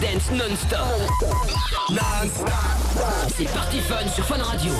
dance non-stop. C'est Party Fun sur Fun Radio.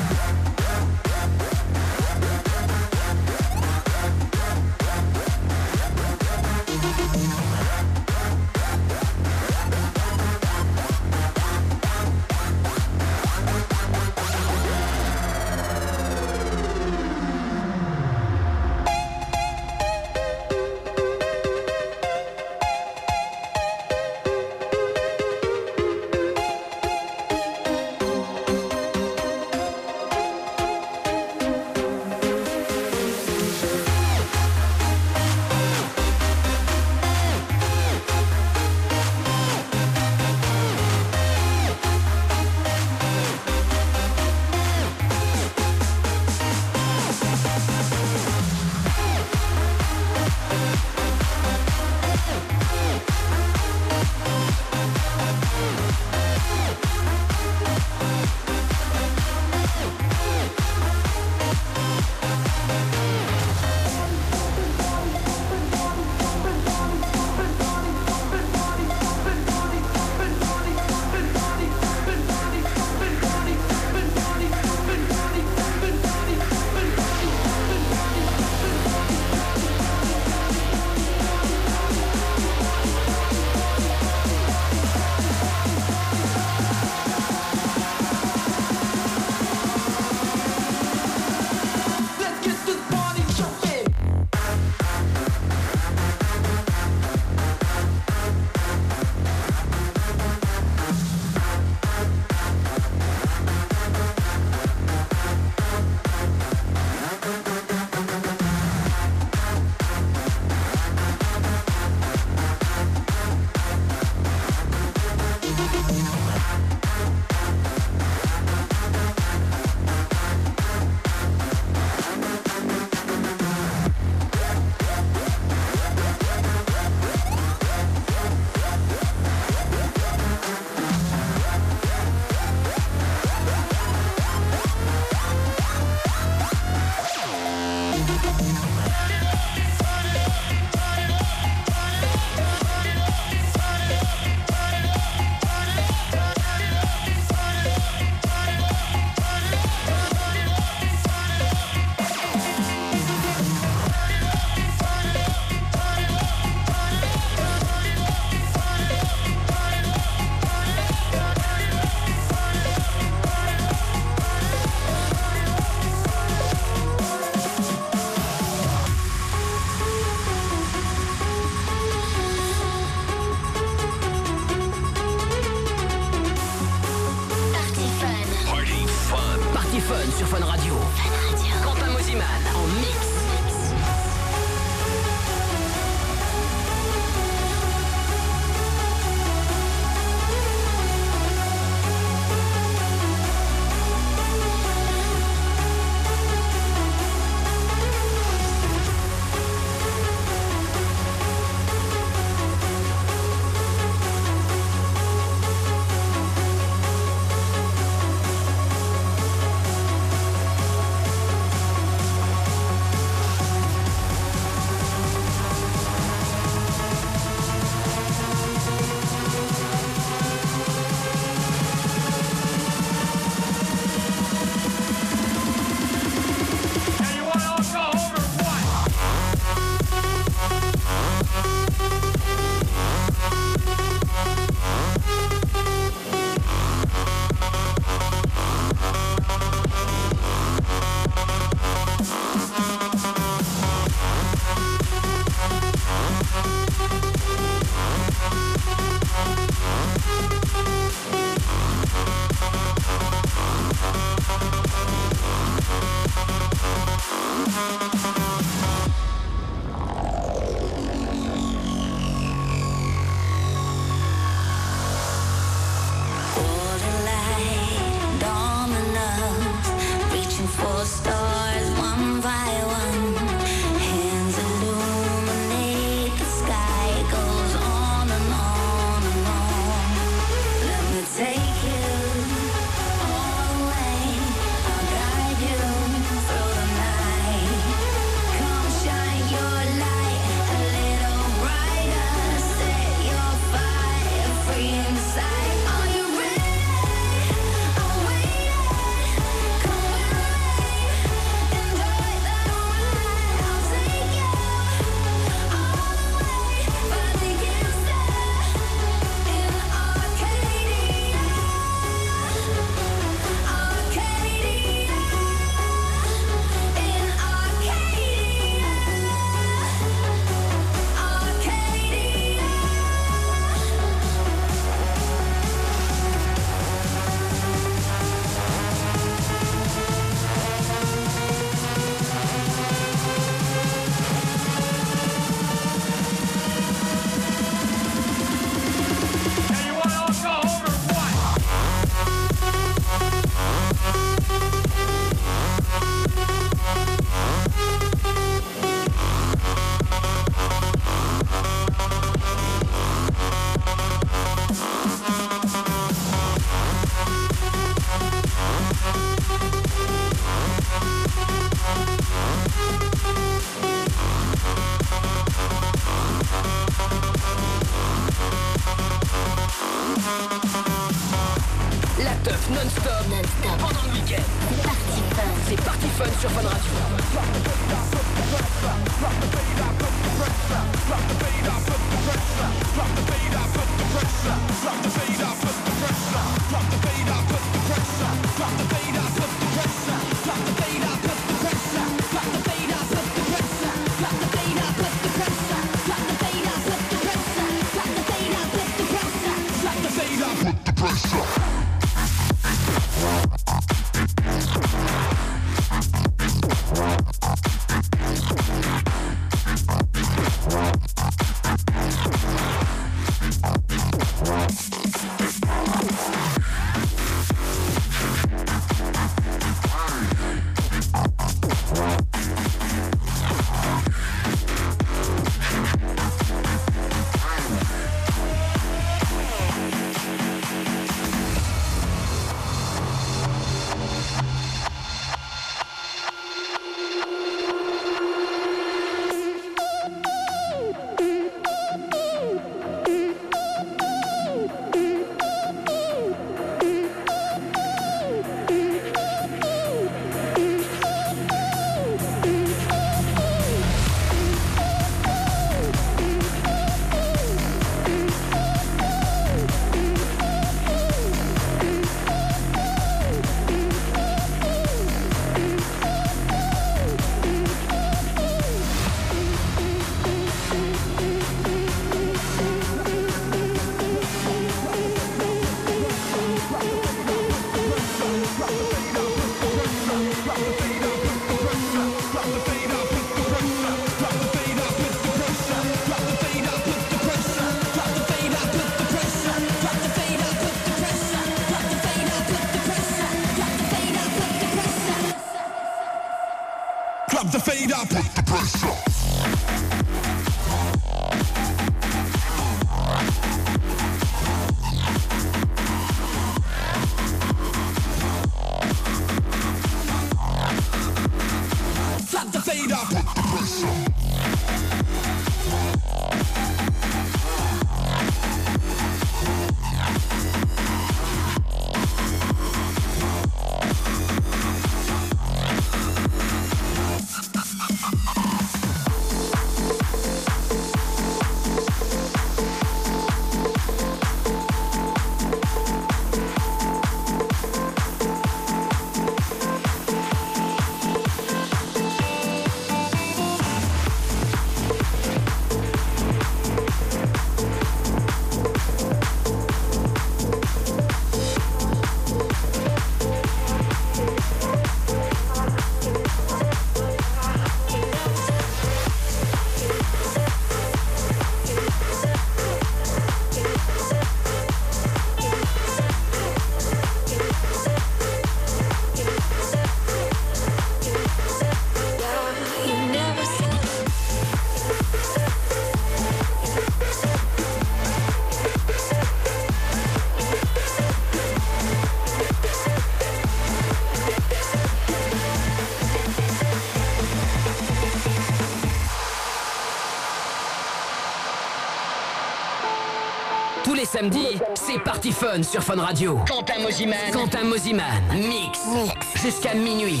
samedi, c'est Party Fun sur Fun Radio. Quentin Moziman. Quentin Moziman. Mix. Mix. Jusqu'à minuit.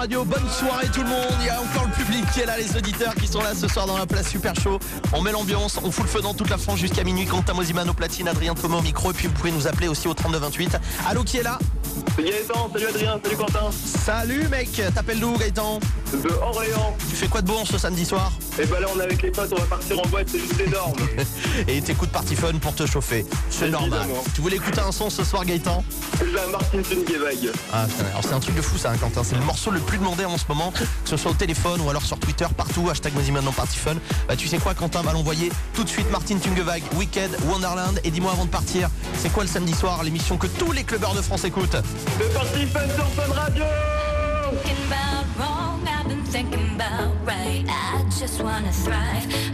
Radio. Bonne soirée tout le monde. Il y a encore le public qui est là, les auditeurs qui sont là ce soir dans la place Super Show. On met l'ambiance, on fout le feu dans toute la France jusqu'à minuit. Quentin Mosiman au platine, Adrien Thomas au micro. Et puis vous pouvez nous appeler aussi au 3228. Allô, qui est là? Salut Gaëtan, salut Adrien, salut Quentin. Salut mec, t'appelles d'où Gaëtan? De Orléans. Tu fais quoi de bon ce samedi soir? Et eh bah ben là on est avec les potes, on va partir en boîte, c'est juste énorme. Et t'écoutes Party Fun pour te chauffer. C'est normal. Tu voulais écouter un son ce soir Gaëtan? La Martin Tungevag. Ah alors c'est un truc de fou ça hein, Quentin, c'est le morceau le plus demandé en ce moment, que ce soit au téléphone ou alors sur Twitter, partout, hashtag maintenant Party Fun. Bah tu sais quoi Quentin? Va l'envoyer tout de suite Martin Tungevag, Wicked, Wonderland. Et dis-moi avant de partir, c'est quoi le samedi soir, l'émission que tous les clubbers de France écoutent? Le Party Fun sur Fun Radio thinking about right. I just wanna thrive.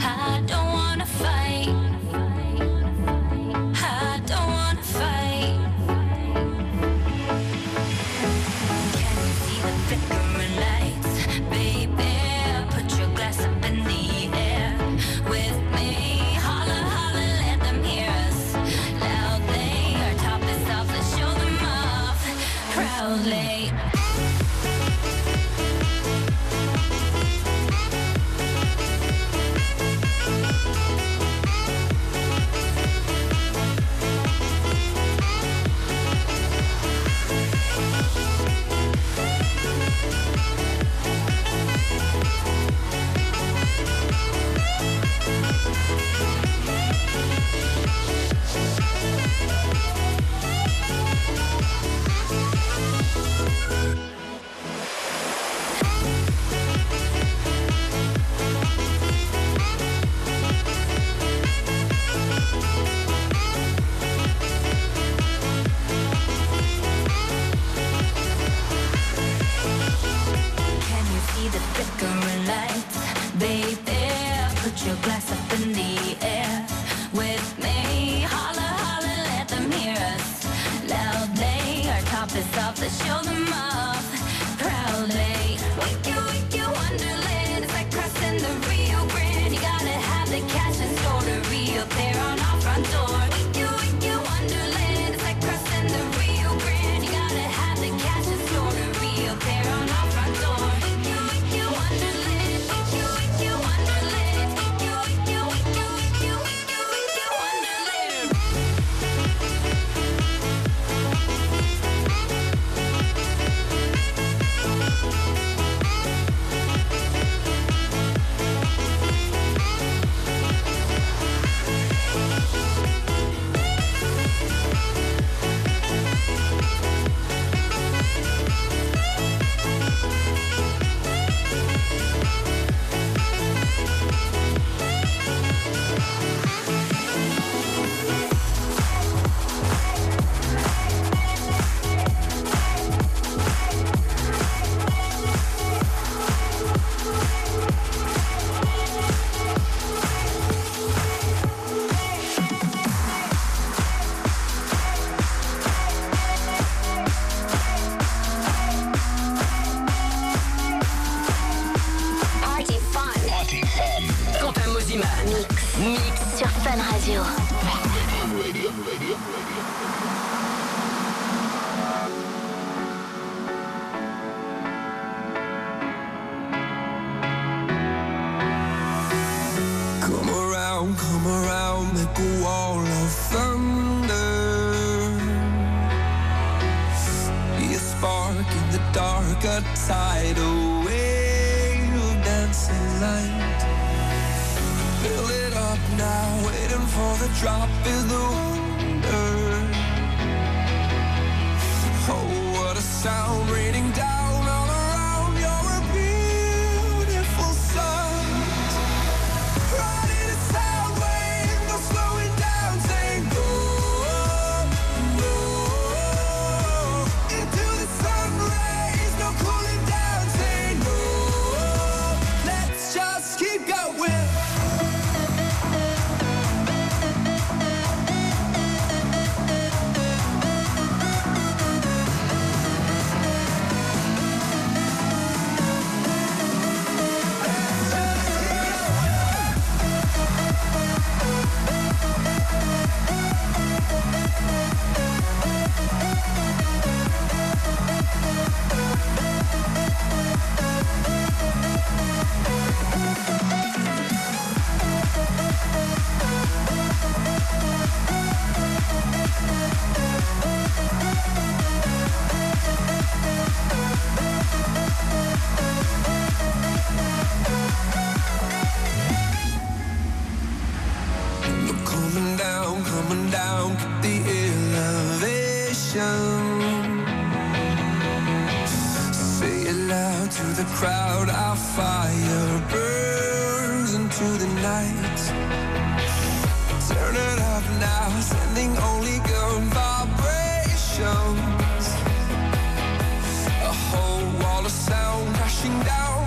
now, sending only good vibrations. A whole wall of sound crashing down.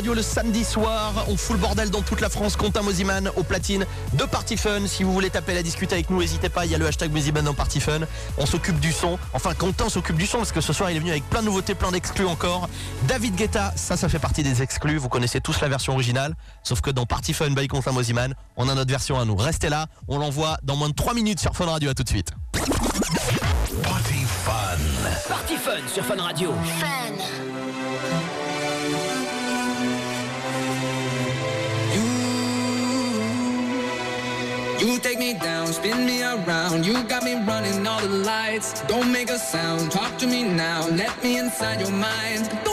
Radio le samedi soir. On fout le bordel dans toute la France. Quentin Mosiman au platine de Party Fun. Si vous voulez taper la discuter avec nous, n'hésitez pas. Il y a le hashtag Mosiman dans Party Fun. On s'occupe du son. Enfin, Quentin s'occupe du son parce que ce soir il est venu avec plein de nouveautés, plein d'exclus encore. David Guetta, ça, ça fait partie des exclus. Vous connaissez tous la version originale. Sauf que dans Party Fun by Quentin Mosiman, on a notre version à nous. Restez là. On l'envoie dans moins de 3 minutes sur Fun Radio. À tout de suite. Party Fun. Party Fun sur Fun Radio. You spin me around. You got me running all the lights. Don't make a sound. Talk to me now. Let me inside your mind.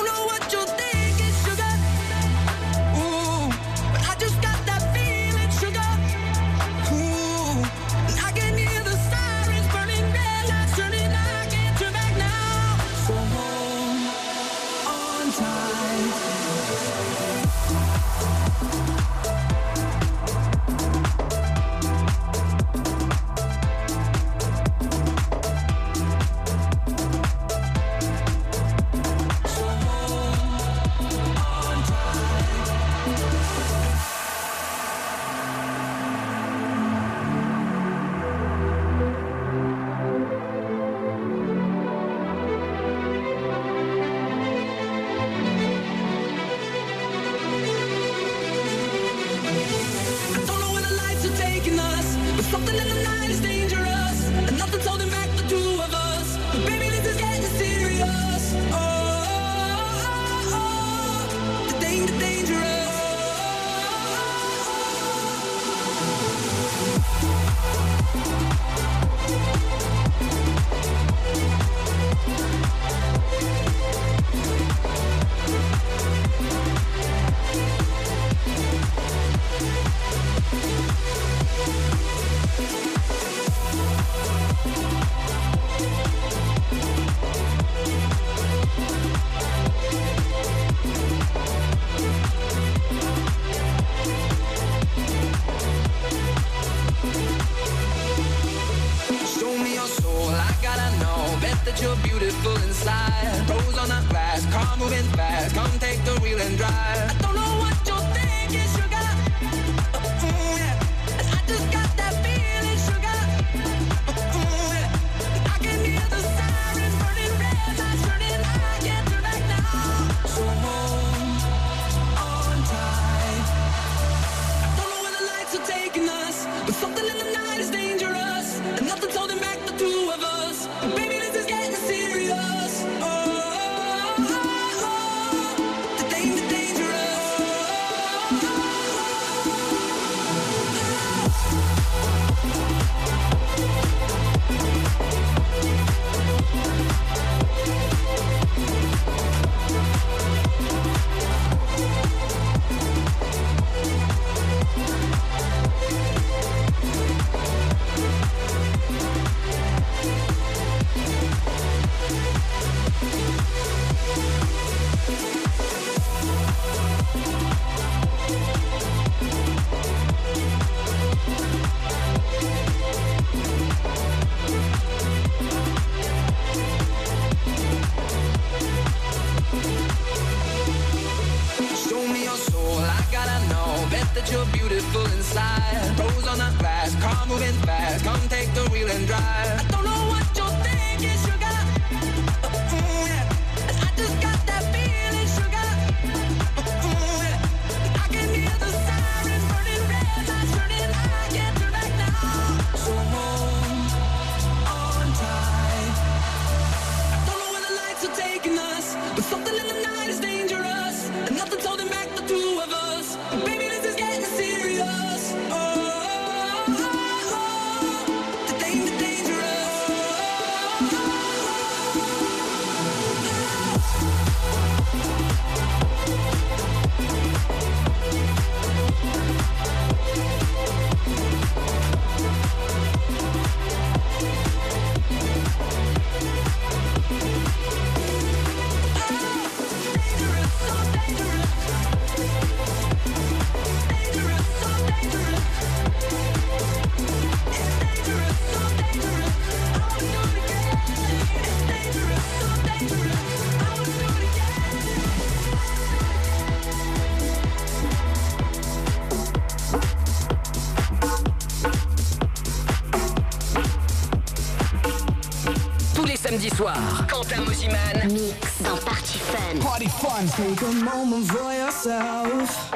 Quentin Mosiman. Mix dans Party Fun. Party Fun. Take a moment for yourself.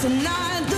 tonight.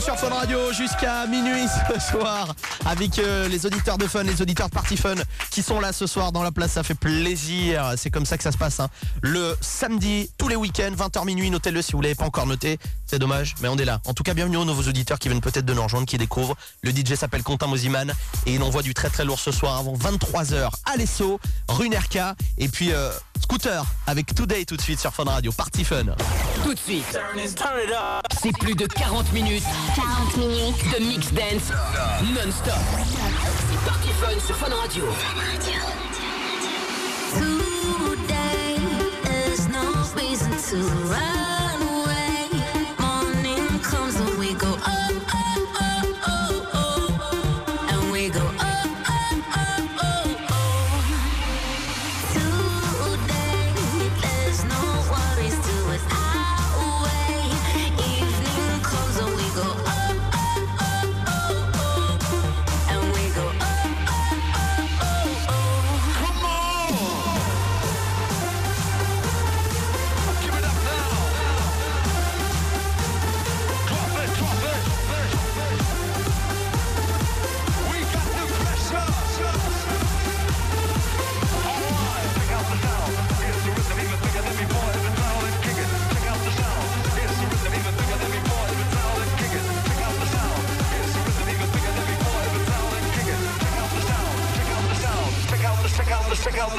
Sur Fun Radio jusqu'à minuit ce soir avec euh, les auditeurs de Fun, les auditeurs de Party Fun qui sont là ce soir dans la place, ça fait plaisir. C'est comme ça que ça se passe. hein. Le samedi, tous les week-ends, 20h minuit, notez-le si vous l'avez pas encore noté. C'est dommage, mais on est là. En tout cas, bienvenue aux nouveaux auditeurs qui viennent peut-être de nous rejoindre, qui découvrent. Le DJ s'appelle Quentin Mosiman et il envoie du très très lourd ce soir avant 23h à l'Esso, rue Nerka et puis euh, Scooter avec Today tout de suite sur Fun Radio. Party Fun. Tout de suite. C'est plus de 40 minutes 40 minutes. de mix dance non-stop. C'est Party Fun sur Fun Radio. Today, there's no reason to run away.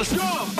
let's go.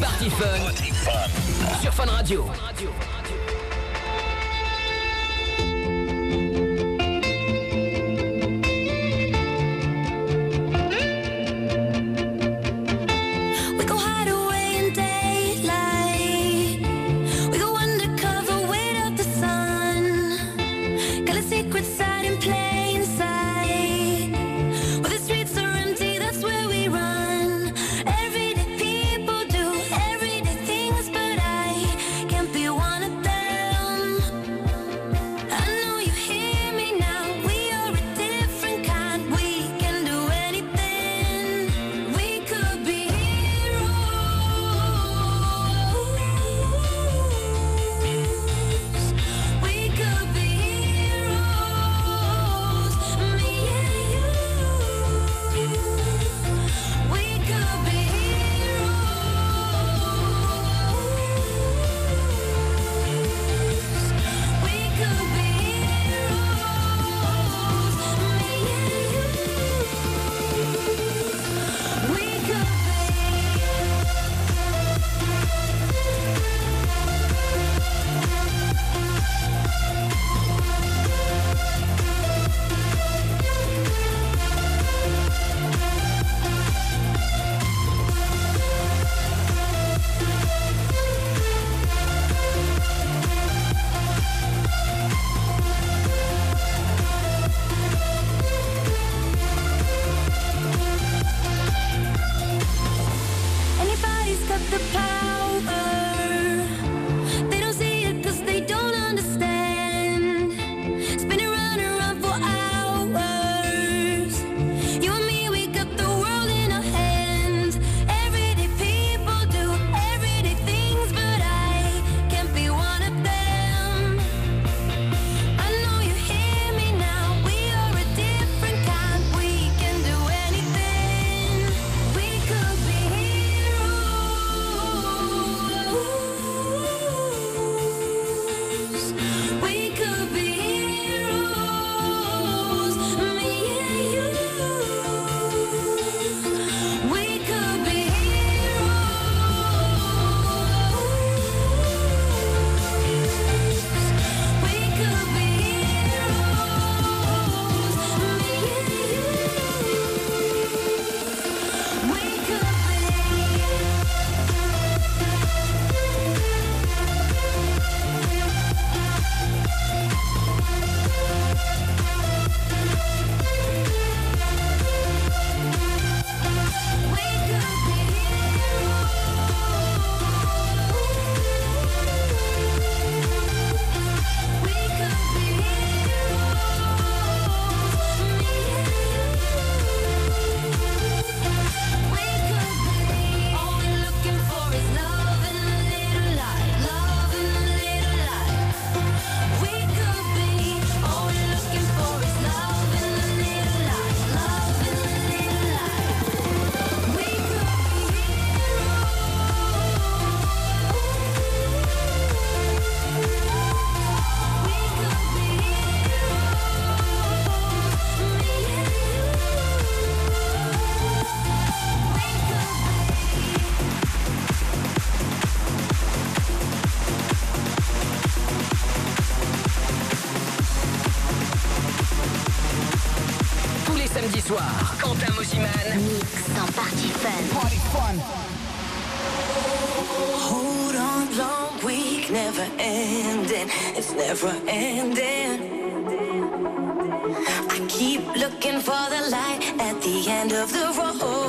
Party Fun. Sur Fun Radio. of a.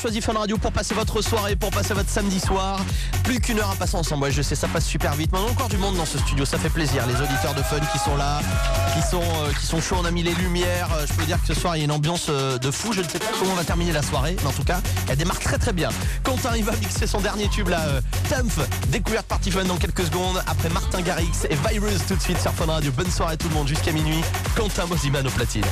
Choisi Fun Radio pour passer votre soirée, pour passer votre samedi soir. Plus qu'une heure à passer ensemble. Je sais, ça passe super vite. Maintenant, encore du monde dans ce studio, ça fait plaisir. Les auditeurs de Fun qui sont là, qui sont, euh, qui sont chauds. On a mis les lumières. Euh, Je peux dire que ce soir, il y a une ambiance euh, de fou. Je ne sais pas comment on va terminer la soirée, mais en tout cas, elle démarre très très bien. Quentin, il va mixer son dernier tube là, euh. Découverte Party Fun dans quelques secondes. Après Martin Garrix et Virus tout de suite sur Fun Radio. Bonne soirée tout le monde jusqu'à minuit. Quentin Mosiman au platine.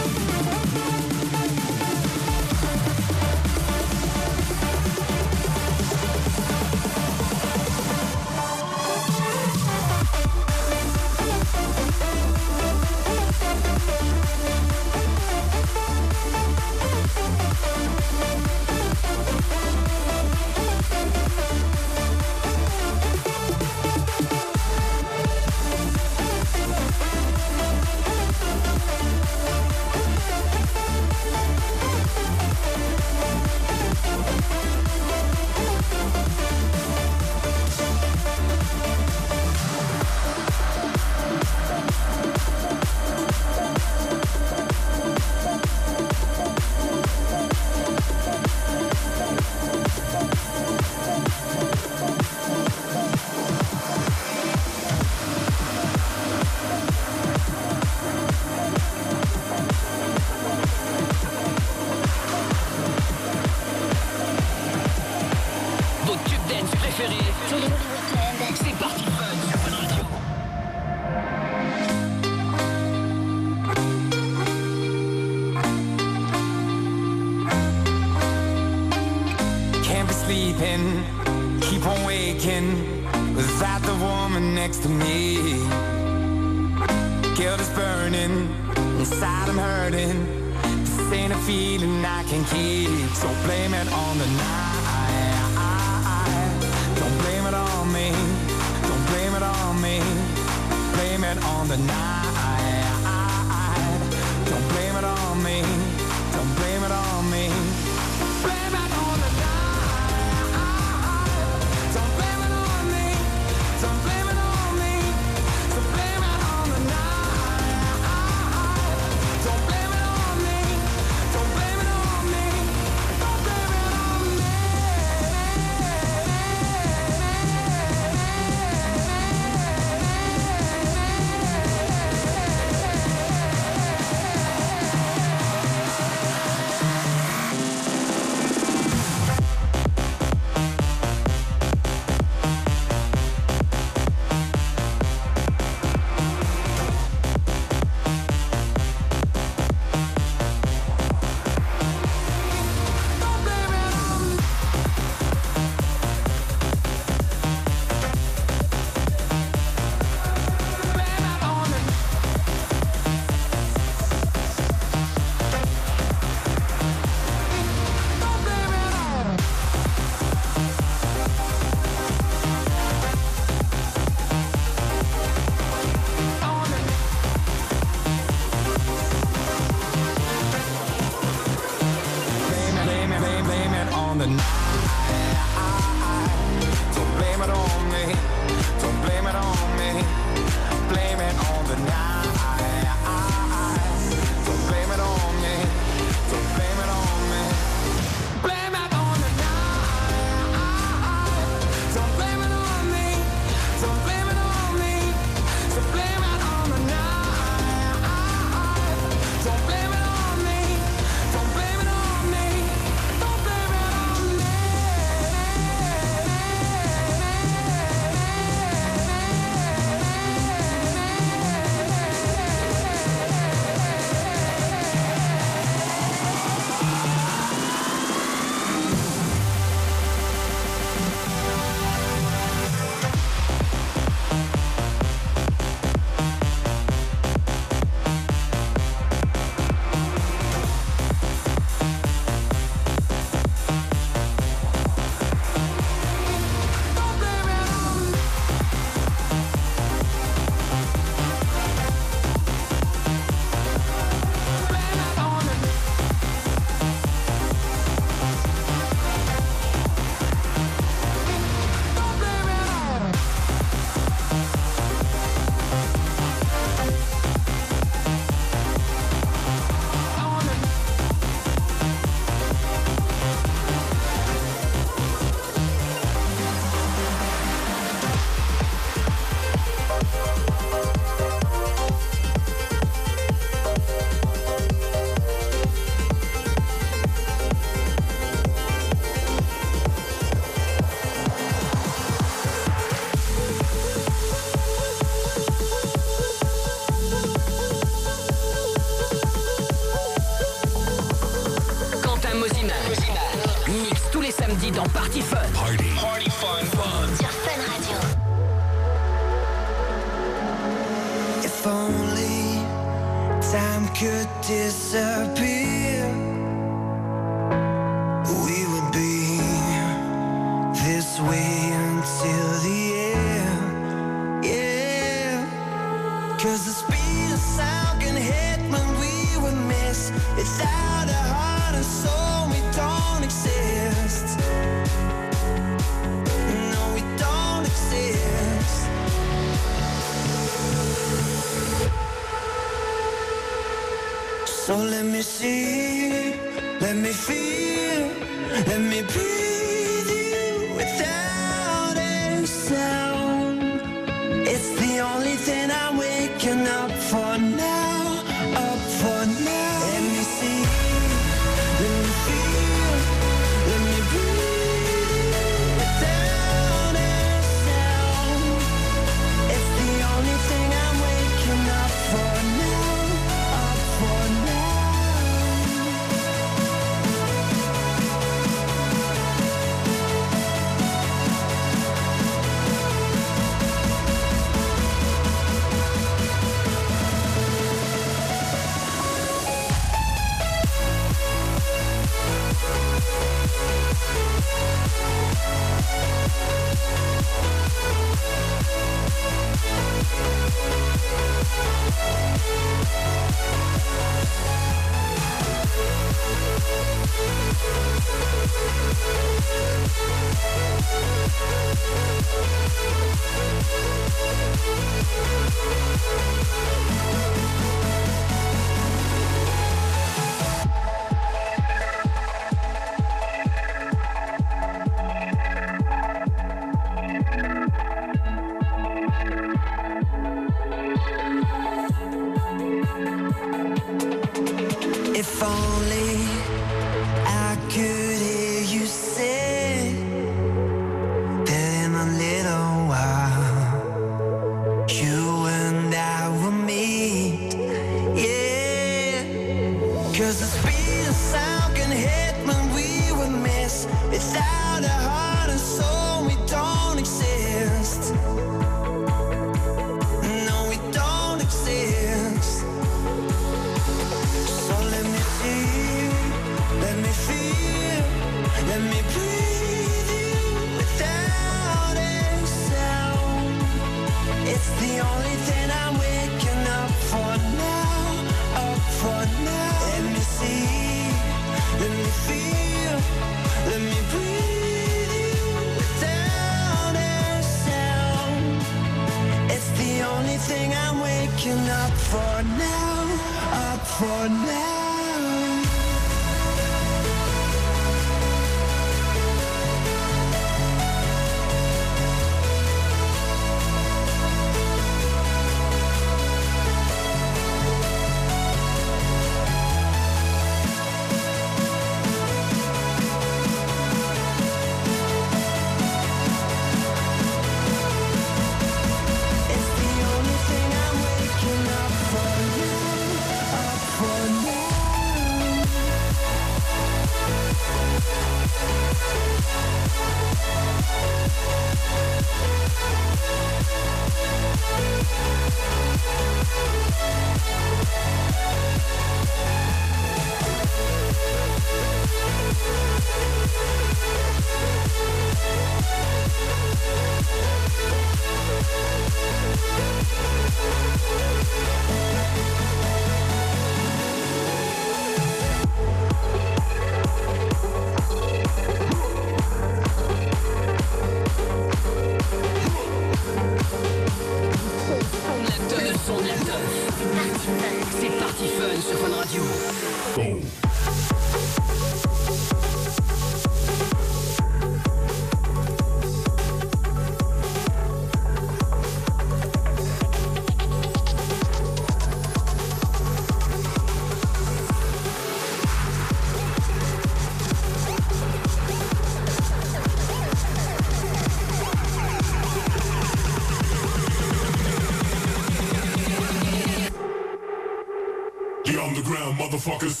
Motherfuckers.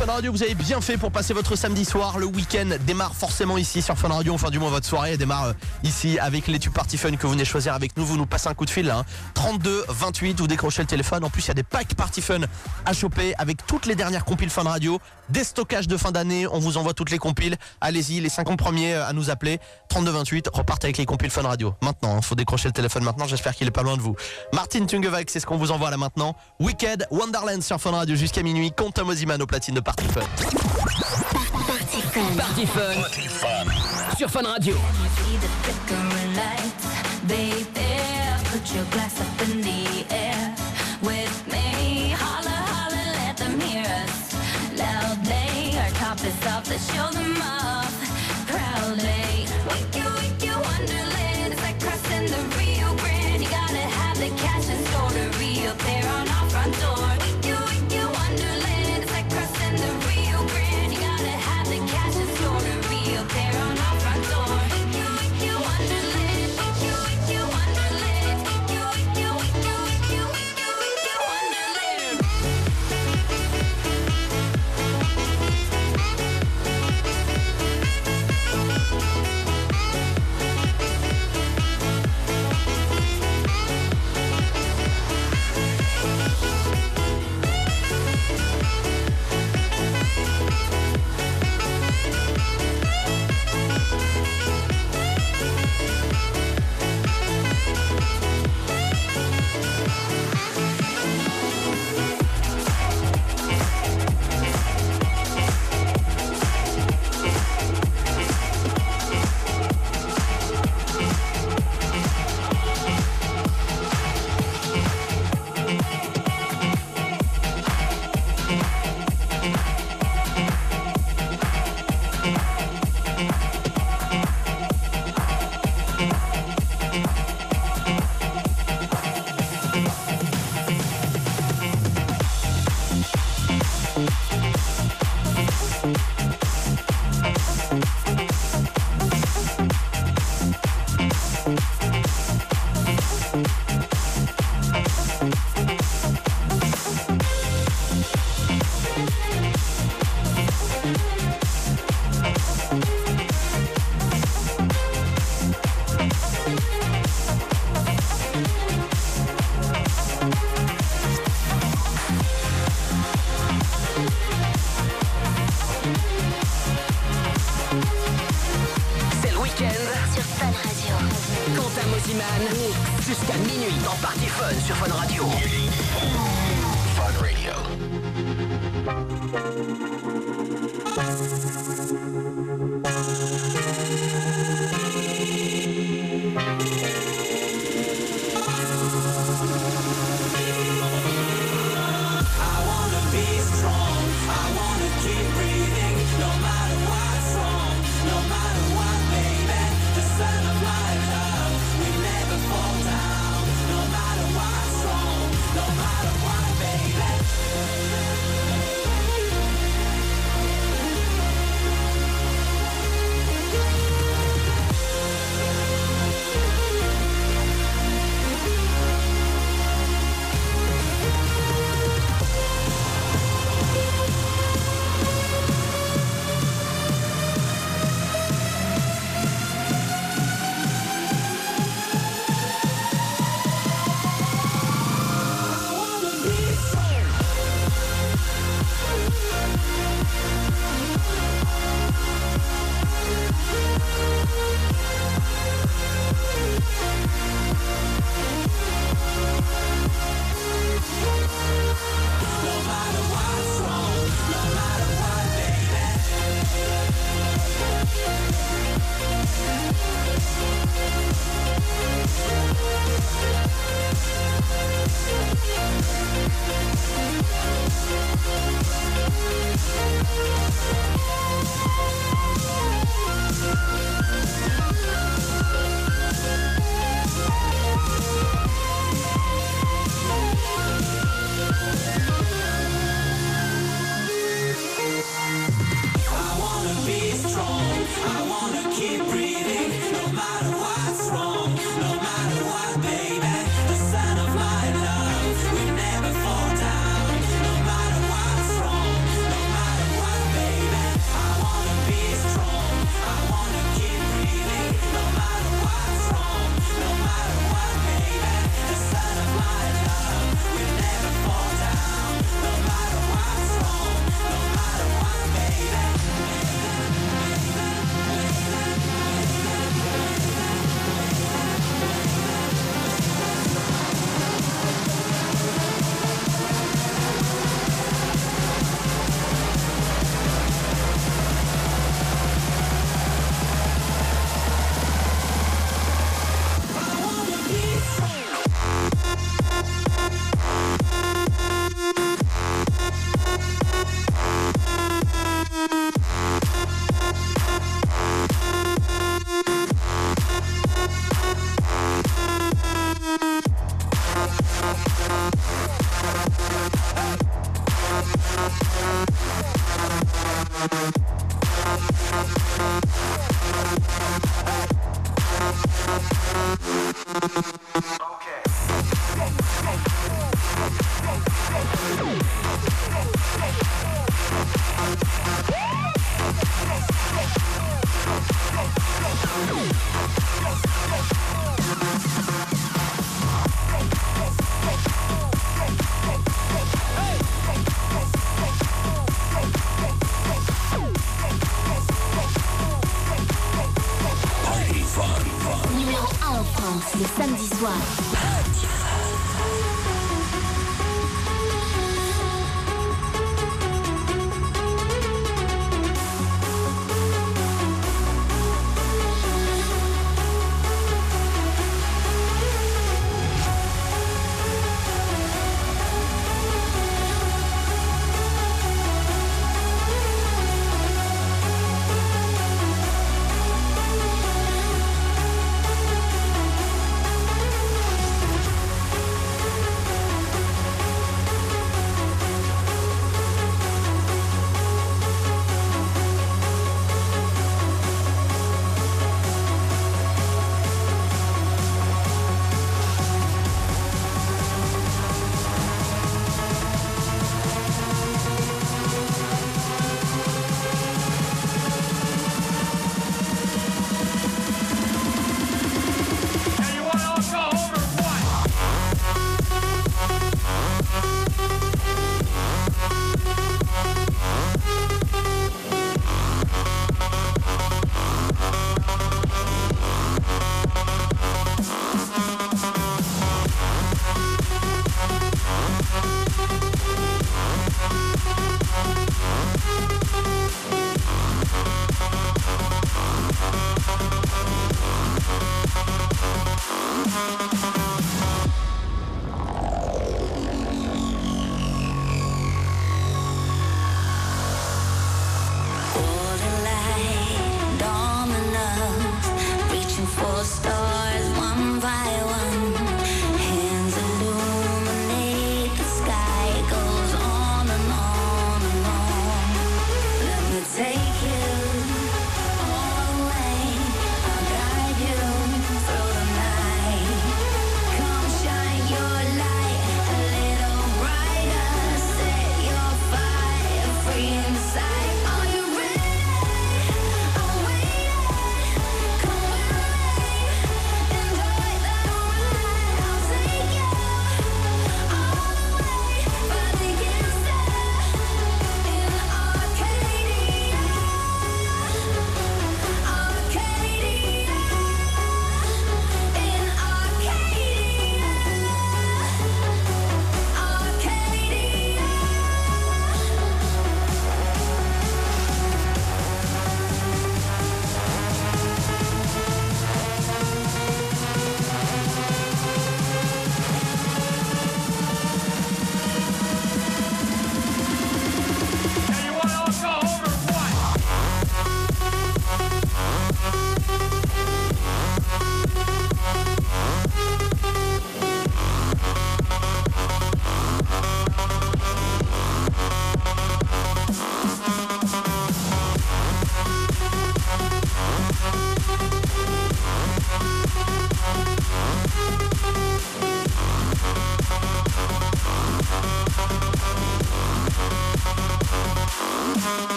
Fun Radio, vous avez bien fait pour passer votre samedi soir. Le week-end démarre forcément ici sur Fun Radio. Enfin, du moins, votre soirée démarre euh, ici avec les tubes Party Fun que vous venez choisir avec nous. Vous nous passez un coup de fil là. hein. 32 28, vous décrochez le téléphone. En plus, il y a des packs Party Fun à choper avec toutes les dernières compiles Fun Radio. Des stockages de fin d'année. On vous envoie toutes les compiles. Allez-y, les 50 premiers euh, à nous appeler. 32 28, repartez avec les compiles Fun Radio. Maintenant, il faut décrocher le téléphone maintenant. J'espère qu'il est pas loin de vous. Martin Tungevag, c'est ce qu'on vous envoie là maintenant. Weekend Wonderland sur Fun Radio jusqu'à minuit. Quentin Mosiman au platine de Party Fun. Party Fun. Party Fun. Sur Fun Radio. Put your glass up in the air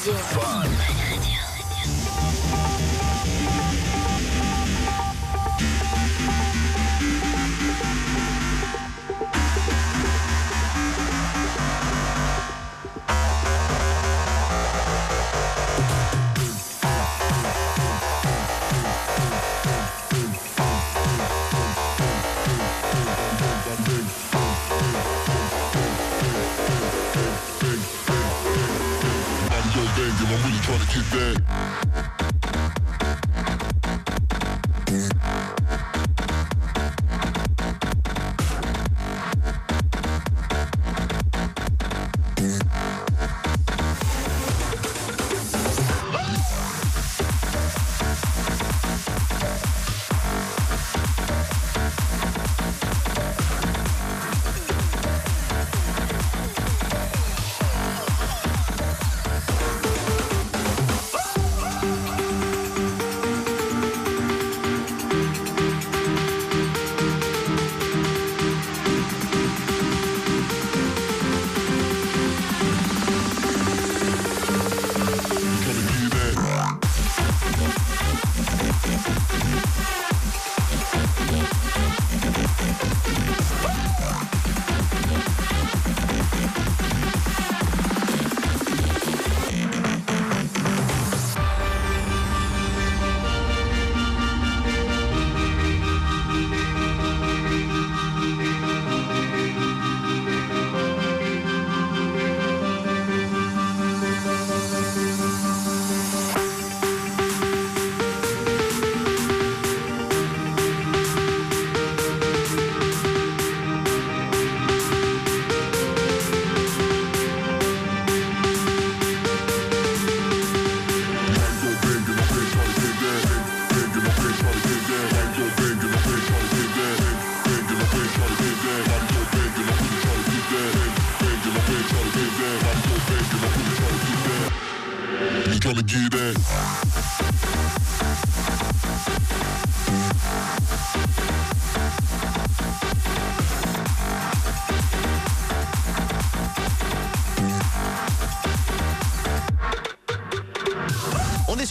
Fun Radio.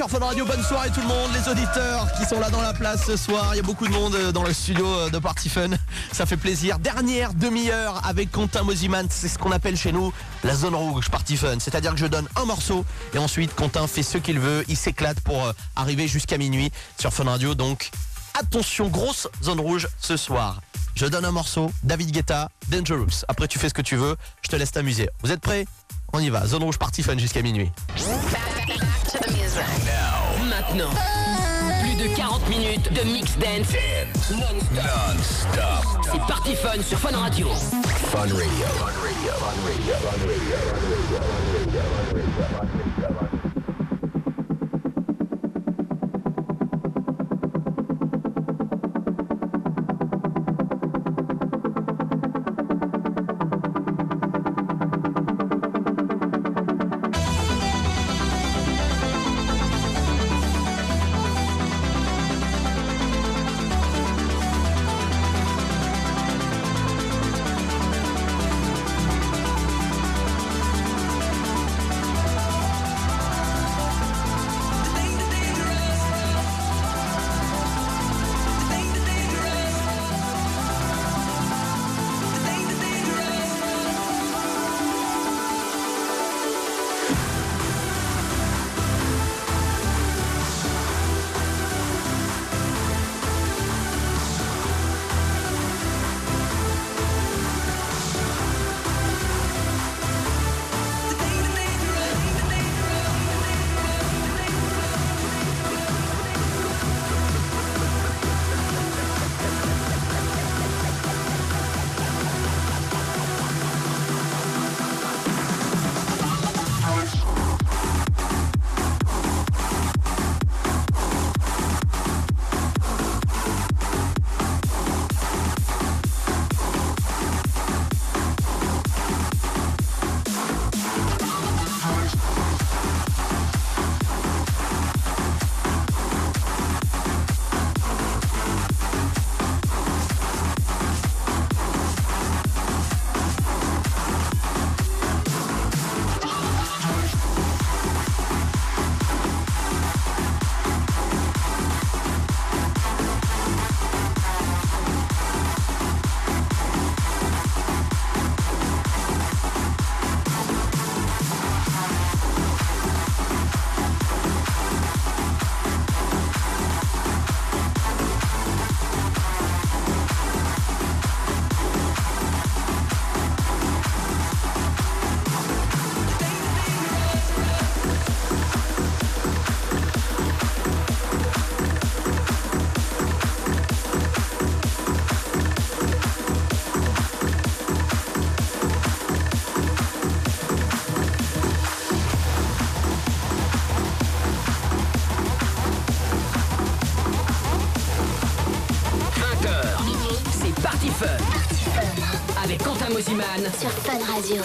Fun Radio, bonne soirée tout le monde, les auditeurs qui sont là dans la place ce soir. Il y a beaucoup de monde euh, dans le studio euh, de Party Fun. Ça fait plaisir. Dernière demi-heure avec Quentin Mosiman. C'est ce qu'on appelle chez nous la zone rouge Party Fun. C'est-à-dire que je donne un morceau et ensuite Quentin fait ce qu'il veut. Il s'éclate pour euh, arriver jusqu'à minuit sur Fun Radio. Donc attention, grosse zone rouge ce soir. Je donne un morceau, David Guetta, Dangerous. Après, tu fais ce que tu veux, je te laisse t'amuser. Vous êtes prêts? On y va. Zone rouge party fun jusqu'à minuit. Maintenant, plus de 40 minutes de mix dance non-stop. C'est Party Fun sur Fun Radio. Fun Radio. Fun Radio. Fun Radio. Fun Radio. Fun Radio. Fun Radio. 太近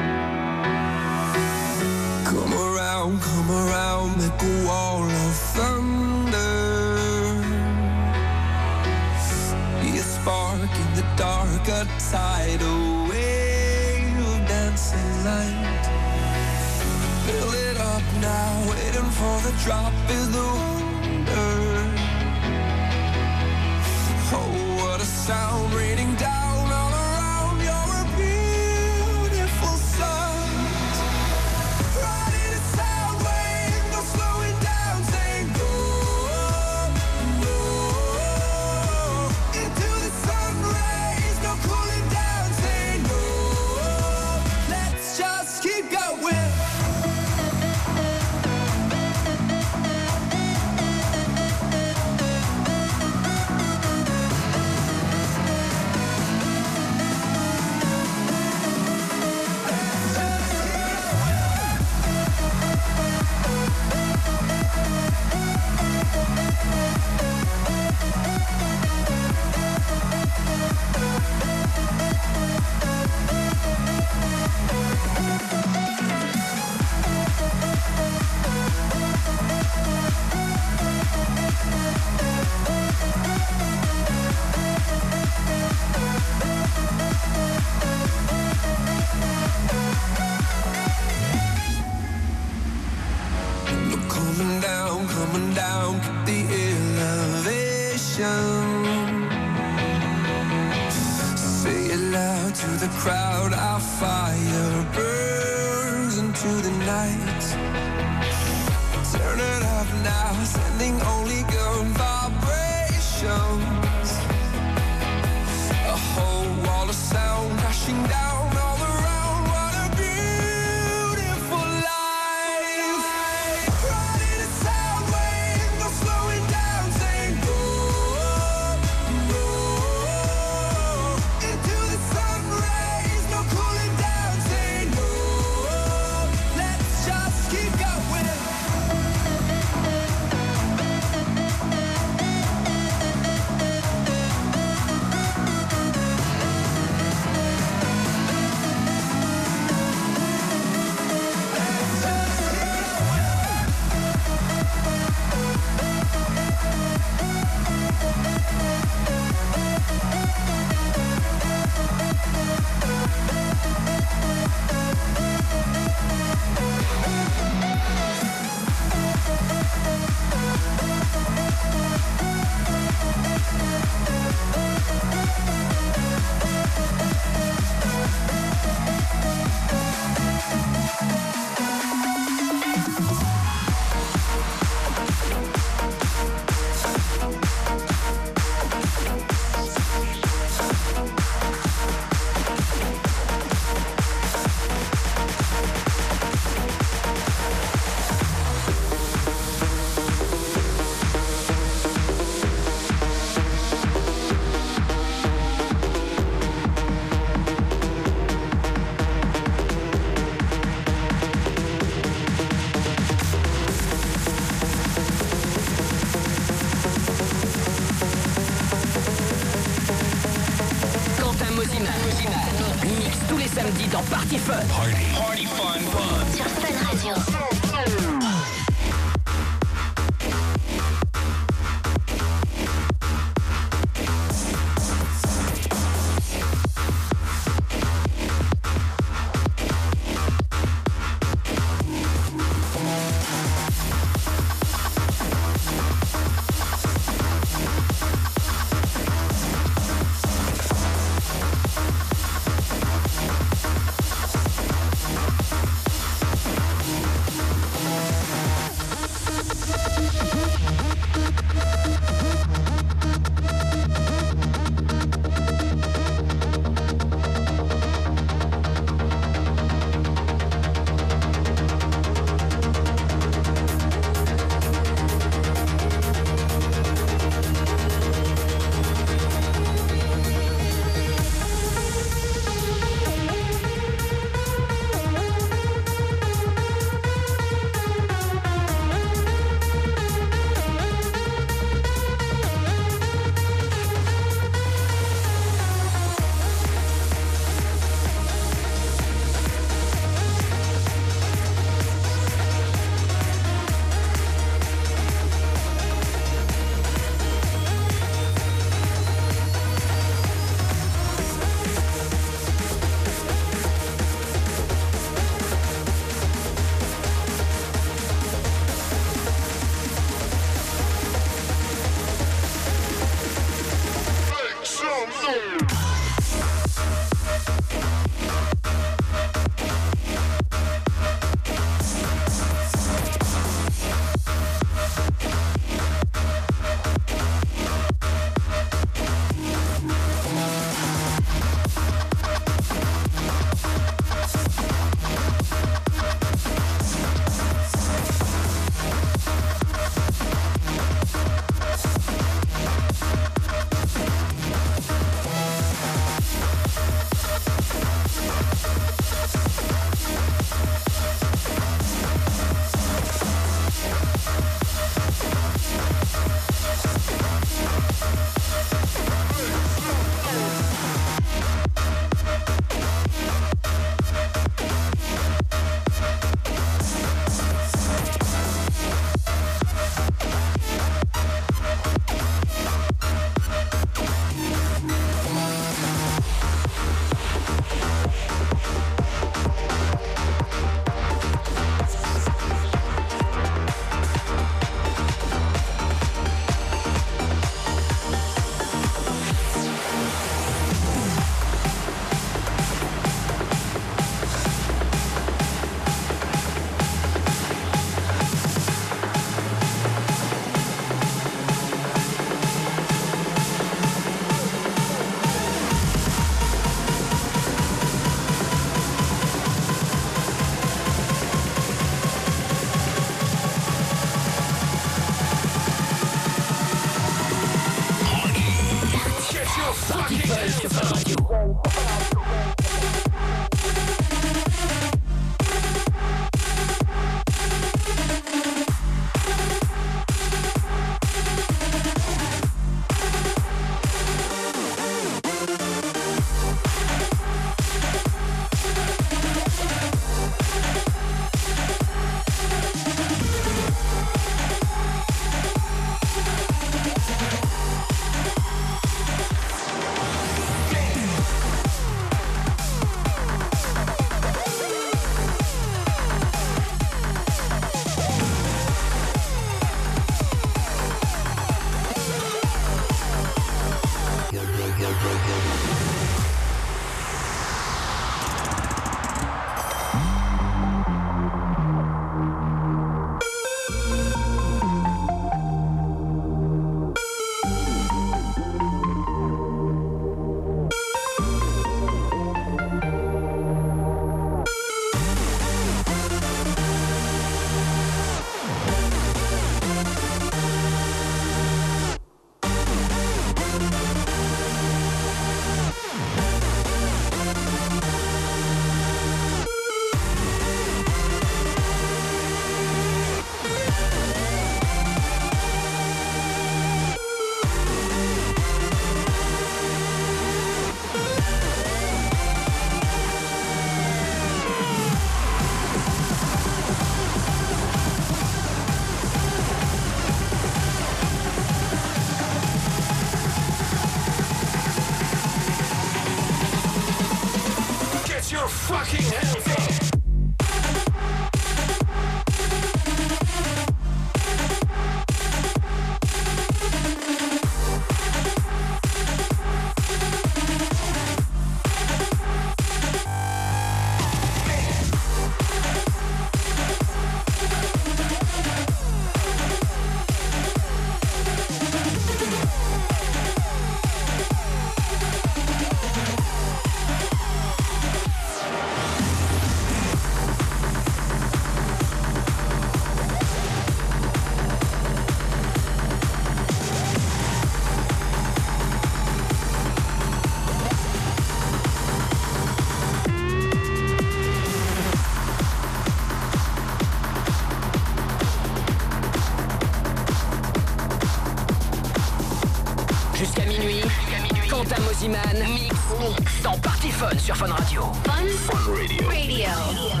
Fun sur Fun Radio. Fun Radio. Thank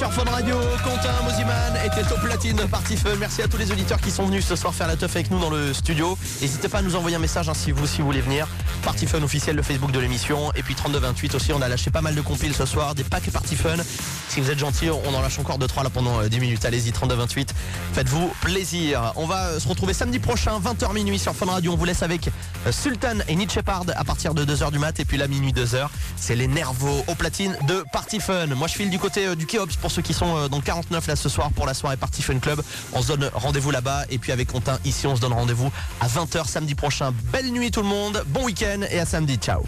sur Fun Radio, Quentin Mosiman était au platine de Party Fun. Merci à tous les auditeurs qui sont venus ce soir faire la teuf avec nous dans le studio. N'hésitez pas à nous envoyer un message hein, si vous si vous voulez venir. Party Fun officiel, le Facebook de l'émission. Et puis 3228 aussi, on a lâché pas mal de compiles ce soir, des packs Party Fun. Si vous êtes gentil, on en lâche encore 2-3 là pendant euh, 10 minutes. Allez-y, 3228. Faites-vous plaisir. On va euh, se retrouver samedi prochain, 20h minuit sur Fun Radio. On vous laisse avec euh, Sultan et Nietzsche Shepard à partir de 2h du mat. Et puis là, minuit 2h, c'est les nervos au platine de Party Fun. Moi, je file du côté euh, du Hobbs pour ceux qui sont euh, dans le 49 là ce soir pour la soirée Party Fun Club. On se donne rendez-vous là-bas et puis avec Quentin ici on se donne rendez-vous à 20h samedi prochain. Belle nuit tout le monde, bon week-end et à samedi. Ciao.